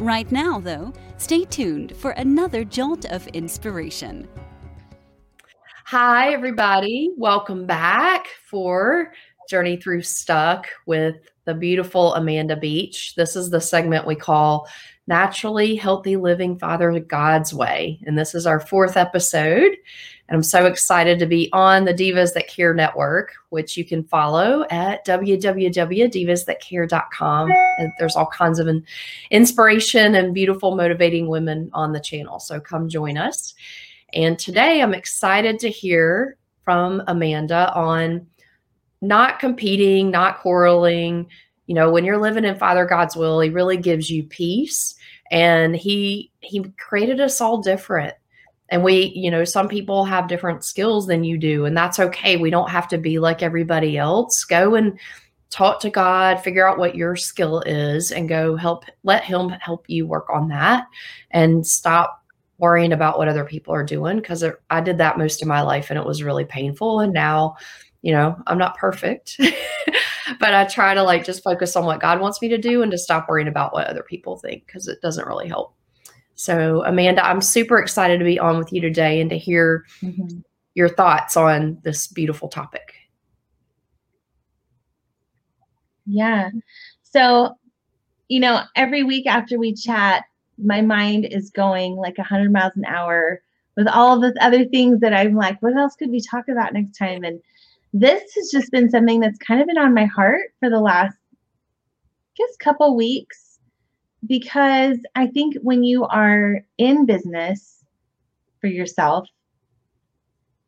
Right now, though, stay tuned for another jolt of inspiration. Hi, everybody. Welcome back for Journey Through Stuck with the beautiful Amanda Beach. This is the segment we call Naturally Healthy Living Father God's Way. And this is our fourth episode. And I'm so excited to be on the Divas That Care Network, which you can follow at www.divasthatcare.com. And there's all kinds of inspiration and beautiful, motivating women on the channel. So come join us. And today I'm excited to hear from Amanda on not competing, not quarreling. You know, when you're living in Father God's will, He really gives you peace. And He He created us all different and we you know some people have different skills than you do and that's okay we don't have to be like everybody else go and talk to god figure out what your skill is and go help let him help you work on that and stop worrying about what other people are doing because i did that most of my life and it was really painful and now you know i'm not perfect but i try to like just focus on what god wants me to do and to stop worrying about what other people think because it doesn't really help so, Amanda, I'm super excited to be on with you today and to hear mm-hmm. your thoughts on this beautiful topic. Yeah. So, you know, every week after we chat, my mind is going like 100 miles an hour with all of the other things that I'm like, what else could we talk about next time? And this has just been something that's kind of been on my heart for the last, guess, couple weeks because I think when you are in business for yourself,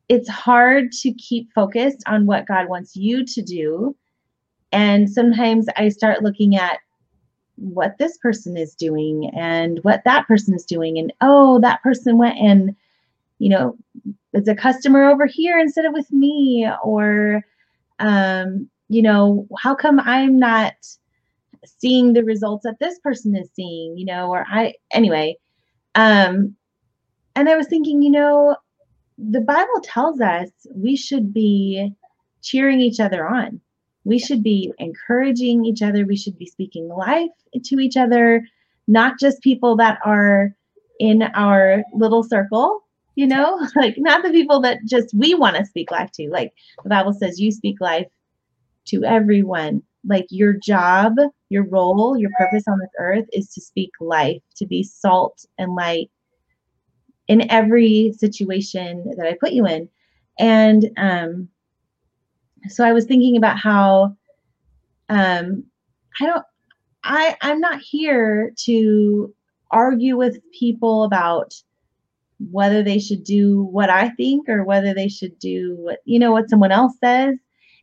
it's hard to keep focused on what God wants you to do. And sometimes I start looking at what this person is doing and what that person is doing. And oh, that person went and, you know, it's a customer over here instead of with me. Or, um, you know, how come I'm not seeing the results that this person is seeing, you know, or I, anyway. Um, and I was thinking, you know, the Bible tells us we should be cheering each other on. We should be encouraging each other. We should be speaking life to each other, not just people that are in our little circle, you know, like not the people that just we want to speak life to. Like the Bible says, you speak life to everyone like your job, your role, your purpose on this earth is to speak life, to be salt and light in every situation that I put you in. And um, so I was thinking about how um, I don't, I, I'm not here to argue with people about whether they should do what I think or whether they should do what, you know, what someone else says.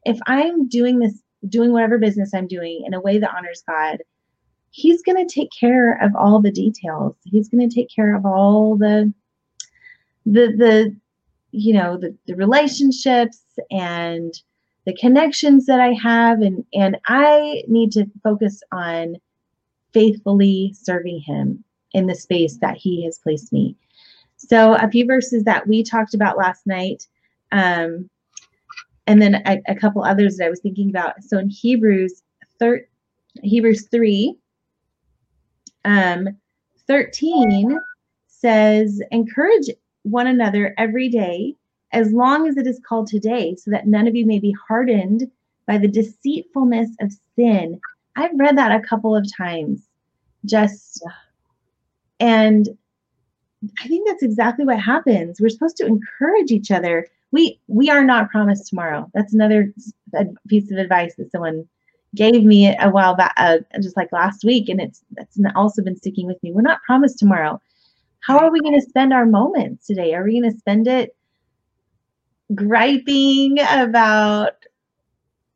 If I'm doing this doing whatever business I'm doing in a way that honors God, He's going to take care of all the details. He's going to take care of all the, the, the, you know, the, the relationships and the connections that I have. And, and I need to focus on faithfully serving Him in the space that He has placed me. So, a few verses that we talked about last night. Um, and then a, a, couple others that I was thinking about. So in Hebrews thir- Hebrews 3, um, 13 says, encourage one another every day as long as it is called today, so that none of you may be hardened by the deceitfulness of sin. I've read that a couple of times just and I think that's exactly what happens. We're supposed to encourage each other we we are not promised tomorrow. That's another piece of advice that someone gave me a while back, uh, just like last week, and it's that's also been sticking with me. We're not promised tomorrow. How are we going to spend our moments today? Are we going to spend it griping about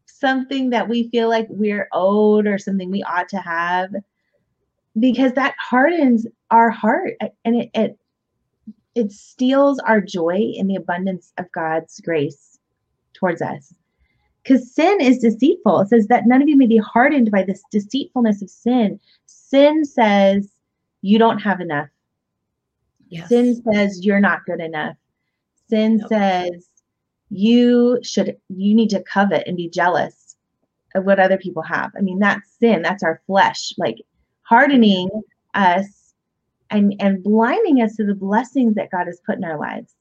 something that we feel like we're owed or something we ought to have? Because that hardens our heart, uh, and it, it it steals our joy in the abundance of God's grace towards us. Because sin is deceitful. It says that none of you may be hardened by this deceitfulness of sin. Sin says you don't have enough. Yes. Sin says you're not good enough. Sin nope. says you should you need to covet and be jealous of what other people have. I mean, that's sin. That's our flesh, like hardening us and and blinding us to the blessings that God has put in our lives.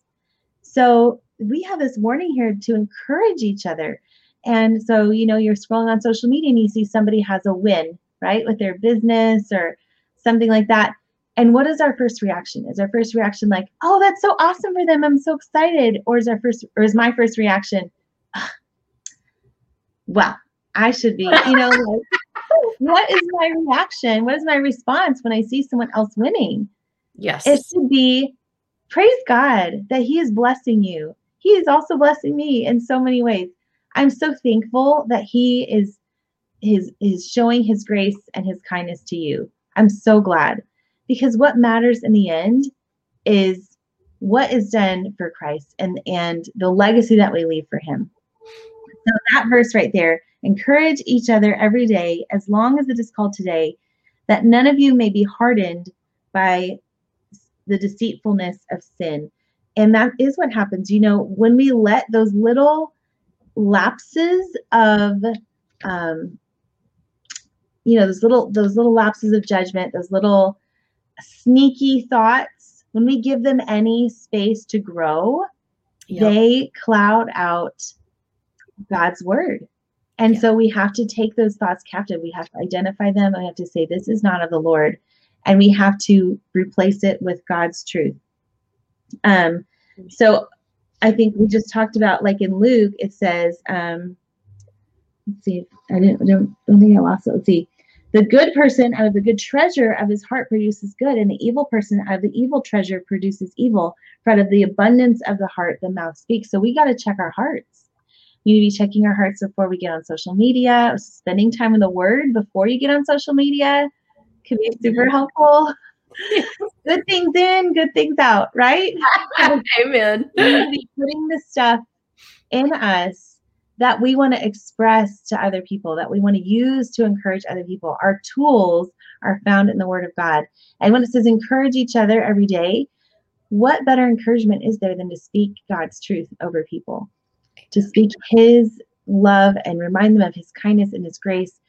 So we have this warning here to encourage each other. And so, you know, you're scrolling on social media and you see somebody has a win, right, with their business or something like that. And what is our first reaction? Is our first reaction like, "Oh, that's so awesome for them. I'm so excited." Or is our first or is my first reaction, "Well, I should be, you know, like, what is my reaction? What is my response when I see someone else winning?" Yes. It should be praise God that he is blessing you. He is also blessing me in so many ways. I'm so thankful that he is his is showing his grace and his kindness to you. I'm so glad because what matters in the end is what is done for Christ and and the legacy that we leave for him. So that verse right there, encourage each other every day as long as it is called today that none of you may be hardened by the deceitfulness of sin. And that is what happens, you know, when we let those little lapses of um, you know those little those little lapses of judgment those little sneaky thoughts when we give them any space to grow yep. they cloud out god's word and yep. so we have to take those thoughts captive we have to identify them and we have to say this is not of the lord and we have to replace it with god's truth um so i think we just talked about like in luke it says um let's see i didn't I don't, don't think i lost it let's see the good person out of the good treasure of his heart produces good, and the evil person out of the evil treasure produces evil. For out of the abundance of the heart, the mouth speaks. So we got to check our hearts. We need to be checking our hearts before we get on social media. Spending time in the Word before you get on social media can be super helpful. good things in, good things out, right? Amen. We need to be putting the stuff in us that we want to express to other people, that we want to use to encourage other people. Our tools are found in the Word of God. And when it says encourage each other every day, what better encouragement is there than to speak God's truth over people? To speak His love and remind them of His kindness and His grace.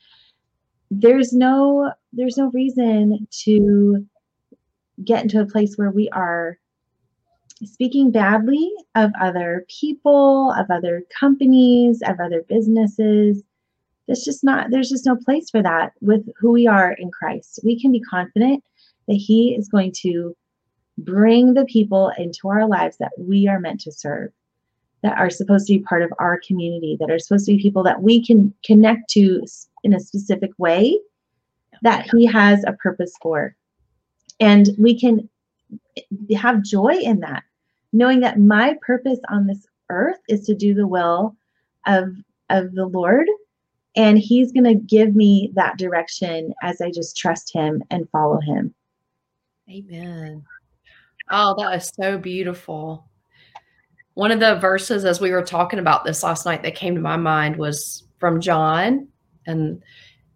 There's no there's no reason to get into a place where we are speaking badly of other people, of other companies, of other businesses. There's just not, there's just no place for that with who we are in Christ. We can be confident that He is going to bring the people into our lives that we are meant to serve, that are supposed to be part of our community, that are supposed to be people that we can connect to in a specific way that He has a purpose for. And we can eh, have joy in that knowing that my purpose on this earth is to do the will of of the Lord and he's going to give me that direction as I just trust him and follow him. Amen. Oh, that is so beautiful. One of the verses as we were talking about this last night that came to my mind was from John and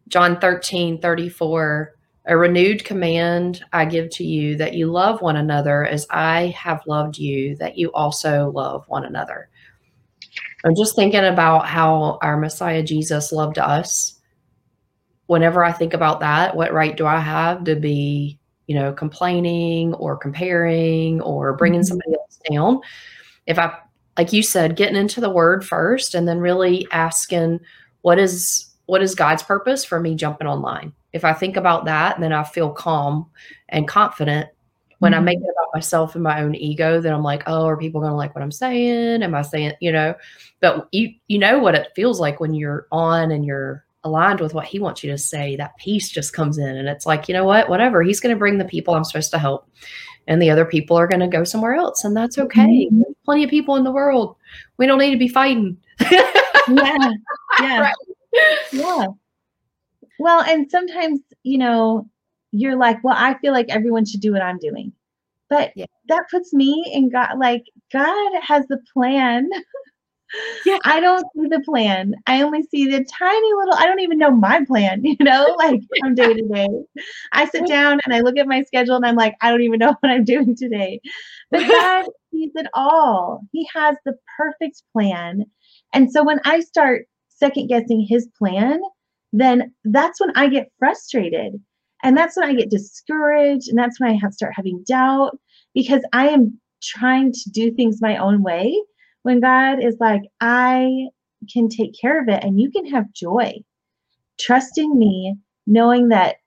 John 13, 34 a renewed command I give to you that you love one another as I have loved you, that you also love one another. I'm just thinking about how our Messiah Jesus loved us. Whenever I think about that, what right do I have to be, you know, complaining or comparing or bringing mm-hmm. somebody else down? If I, like you said, getting into the word first and then really asking, what is what is God's purpose for me jumping online? If I think about that, then I feel calm and confident. When mm-hmm. I make it about myself and my own ego, then I'm like, oh, are people going to like what I'm saying? Am I saying, you know? But you you know what it feels like when you're on and you're aligned with what he wants you to say. That peace just comes in, and it's like, you know what? Whatever. He's going to bring the people I'm supposed to help, and the other people are going to go somewhere else, and that's okay. Mm-hmm. Plenty of people in the world. We don't need to be fighting. yeah, yeah. Right yeah. Well, and sometimes, you know, you're like, well, I feel like everyone should do what I'm doing. But Yeah. that puts me in God, like, God has the plan. Yeah. I don't see the plan. I only see the tiny little, I don't even know my plan, you know, like from day to day. I sit down and I look at my schedule and I'm like, I don't even know what I'm doing today. But God sees it all. He has the perfect plan. And so when I start second guessing his plan, then that's when I get frustrated. And that's when I get discouraged. And that's when I have start having doubt because I am trying to do things my own way when God is like, I can take care of it and you can have joy. Trusting me, knowing that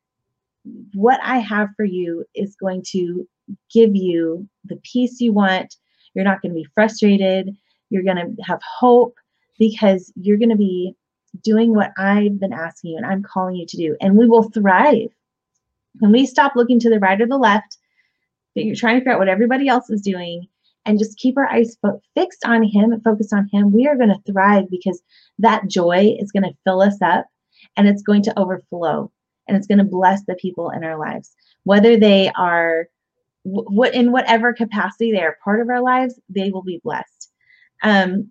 what I have for you is going to give you the peace you want. You're not going to be frustrated. You're going to have hope because you're going to be doing what I've been asking you and I'm calling you to do. And we will thrive. When we stop looking to the right or the left, that you're trying to figure out what everybody else is doing and just keep our eyes fixed on him and focused on him, we are going to thrive because that joy is going to fill us up and it's going to overflow and it's going to bless the people in our lives, whether they are what in whatever capacity they are part of our lives, they will be blessed. Um,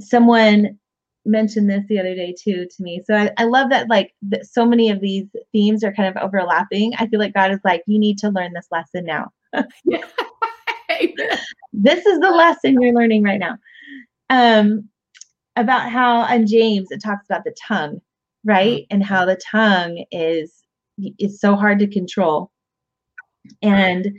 someone mentioned this the other day too to me. So I, I love that like that so many of these themes are kind of overlapping. I feel like God is like, you need to learn this lesson now. This is the lesson you're learning right now. Um, about how on James it talks about the tongue, right? And how the tongue is is so hard to control. And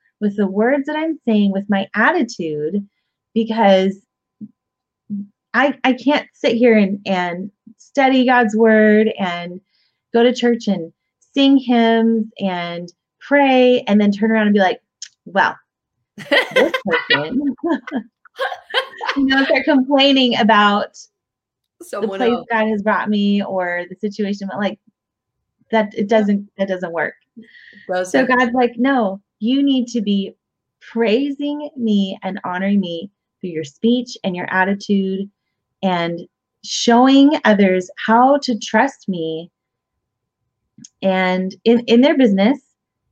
with the words that I'm saying, with my attitude, because I, I can't sit here and, and study God's word and go to church and sing hymns and pray and then turn around and be like, well, this person, you know, start complaining about the Someone place else. God has brought me or the situation, but like that it doesn't that doesn't work. does So. God's like, no, you need to be praising me and honoring me through your speech and your attitude and showing others how to trust me and in, in their business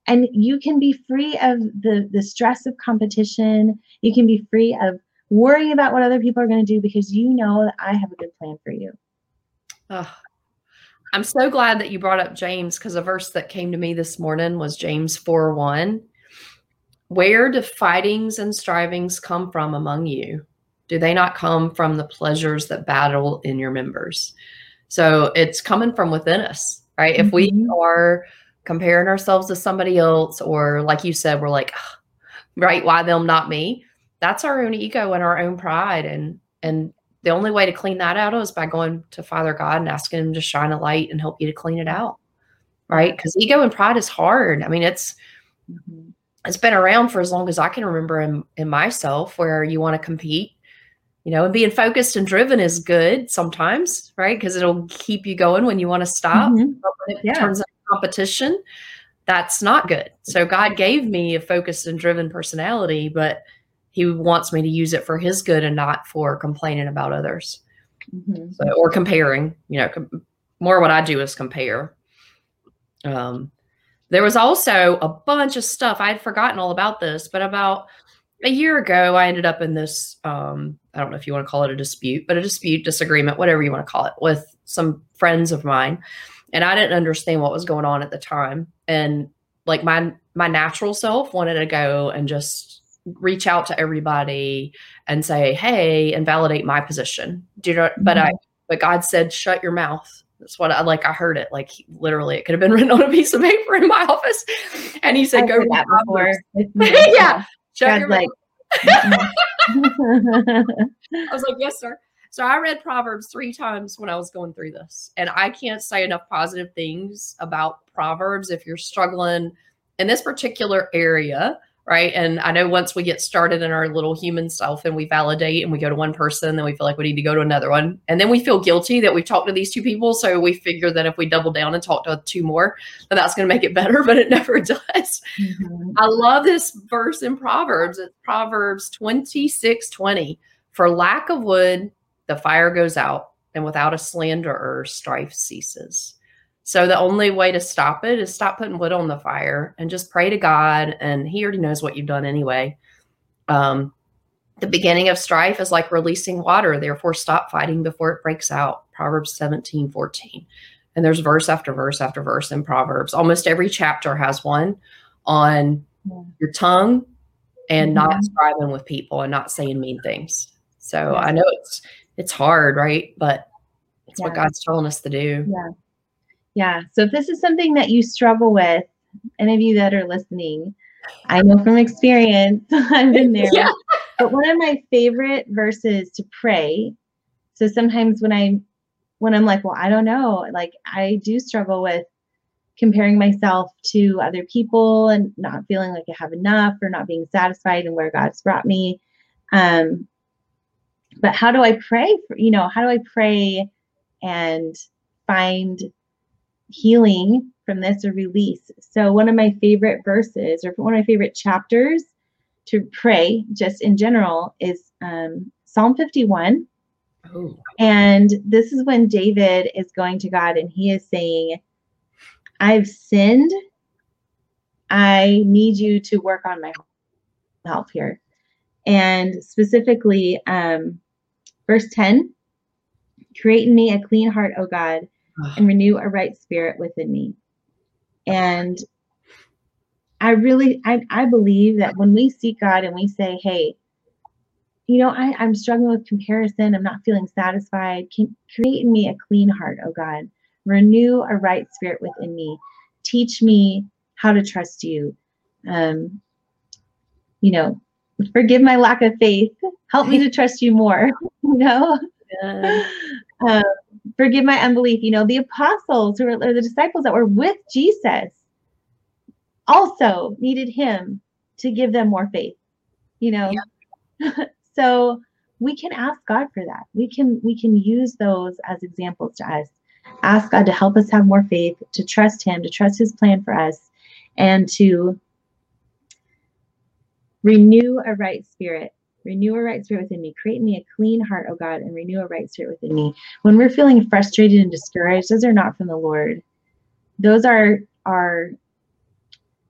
and you can be free of the the stress of competition you can be free of worrying about what other people are going to do because you know that i have a good plan for you Ugh. I'm so glad that you brought up James because a verse that came to me this morning was James 4 1. Where do fightings and strivings come from among you? Do they not come from the pleasures that battle in your members? So it's coming from within us, right? If we Mhm. are comparing ourselves to somebody else, or like you said, we're like, "Ugh, right, why them, not me? That's our own ego and our own pride. And and the only way to clean that out is by going to Father God and asking Him to shine a light and help you to clean it out, right? Because ego and pride is hard. I mean, it's Mhm. It's been around for as long as I can remember in in myself, where you want to compete, you know, and being focused and driven is good sometimes, right? Because it'll keep you going when you want to stop. Mhm. But when it Yeah. turns into competition, that's not good. So God gave me a focused and driven personality, but He wants me to use it for His good and not for complaining about others Mhm. so, or comparing. You know, com- more what I do is compare. Um, there was also a bunch of stuff I had forgotten all about this, but about a year ago, I ended up in this. Um, I don't know if you want to call it a dispute, but a dispute, disagreement, whatever you want to call it, with some friends of mine, and I didn't understand what was going on at the time, and like my my natural self wanted to go and just reach out to everybody and say, "Hey," and validate my position. Do you know? But I, but God said, "Shut your mouth." That's what I like. I heard it like literally. It could have been written on a piece of paper in my office, and He said, I've "Go read that Proverbs." before. Yeah. Shut your like, I was like, "Yes, sir." So I read Proverbs three times when I was going through this, and I can't say enough positive things about Proverbs. If you're struggling in this particular area, right? And I know once we get started in our little human self and we validate and we go to one person, then we feel like we need to go to another one. And then we feel guilty that we've talked to these two people. So we figure that if we double down and talk to two more, then that's going to make it better, but it never does. Mm-hmm. I love this verse in Proverbs. It's Proverbs 26 20. For lack of wood, the fire goes out, and without a slanderer, strife ceases. So the only way to stop it is stop putting wood on the fire and just pray to God. And He already knows what you've done anyway. Um, the beginning of strife is like releasing water. Therefore, stop fighting before it breaks out. Proverbs 17, 14. And there's verse after verse after verse in Proverbs. Almost every chapter has one on your tongue and mm-hmm. not striving with people and not saying mean things. So I know it's it's hard, right? But it's yeah. what God's telling us to do. Yeah. Yeah. So if this is something that you struggle with, any of you that are listening, I know from experience, I've been there. Yeah. But one of my favorite verses to pray. So sometimes when I'm, when I'm like, well, I don't know, like I do struggle with comparing myself to other people and not feeling like I have enough or not being satisfied in where God's brought me. Um, but how do I pray for, you know, how do I pray and find healing from this or release. So, one of my favorite verses or one of my favorite chapters to pray, just in general, is um, Psalm 51. Oh. And this is when David is going to God and he is saying, I've sinned. I need you to work on my help here. And specifically, um, verse 10 create in me a clean heart, O God and renew a right spirit within me. And I really, I, I believe that when we seek God and we say, hey, you know, I, I'm struggling with comparison. I'm not feeling satisfied. Can create in me a clean heart, oh God. Renew a right spirit within me. Teach me how to trust you. Um, you know, forgive my lack of faith. Help me to trust you more. You know, yeah. um, forgive my unbelief. You know, the apostles who were or the disciples that were with Jesus also needed him to give them more faith. You know, yeah. so we can ask God for that. We can we can use those as examples to us. Ask God to help us have more faith, to trust Him, to trust His plan for us, and to renew a right spirit Renew a right spirit within me. Create in me a clean heart, O God, and renew a right spirit within me. When we're feeling frustrated and discouraged, those are not from the Lord. Those are our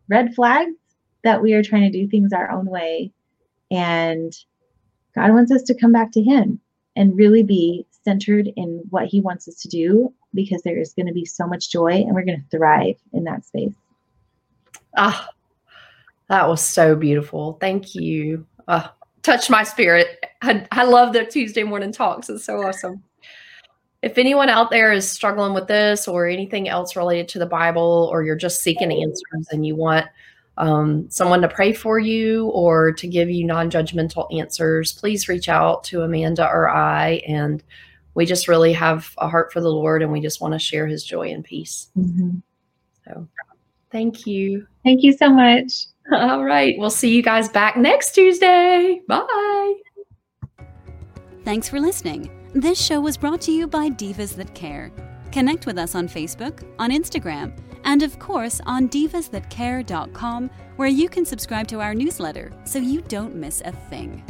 red flags that we are trying to do things our own way. And God wants us to come back to Him and really be centered in what He wants us to do because there is going to be so much joy and we're going to thrive in that space. Ah, that was so beautiful. Thank you. Ah, touched my spirit. I, I love the Tuesday morning talks. It's so awesome. If anyone out there is struggling with this or anything else related to the Bible, or you're just seeking answers and you want um, someone to pray for you or to give you non judgmental answers, please reach out to Amanda or I. And we just really have a heart for the Lord and we just want to share his joy and peace. Mm-hmm. So thank you. Thank you so much. All right. We'll see you guys back next Tuesday. Bye. Thanks for listening. This show was brought to you by Divas That Care. Connect with us on Facebook, on Instagram, and of course on divasthatcare.com, where you can subscribe to our newsletter so you don't miss a thing.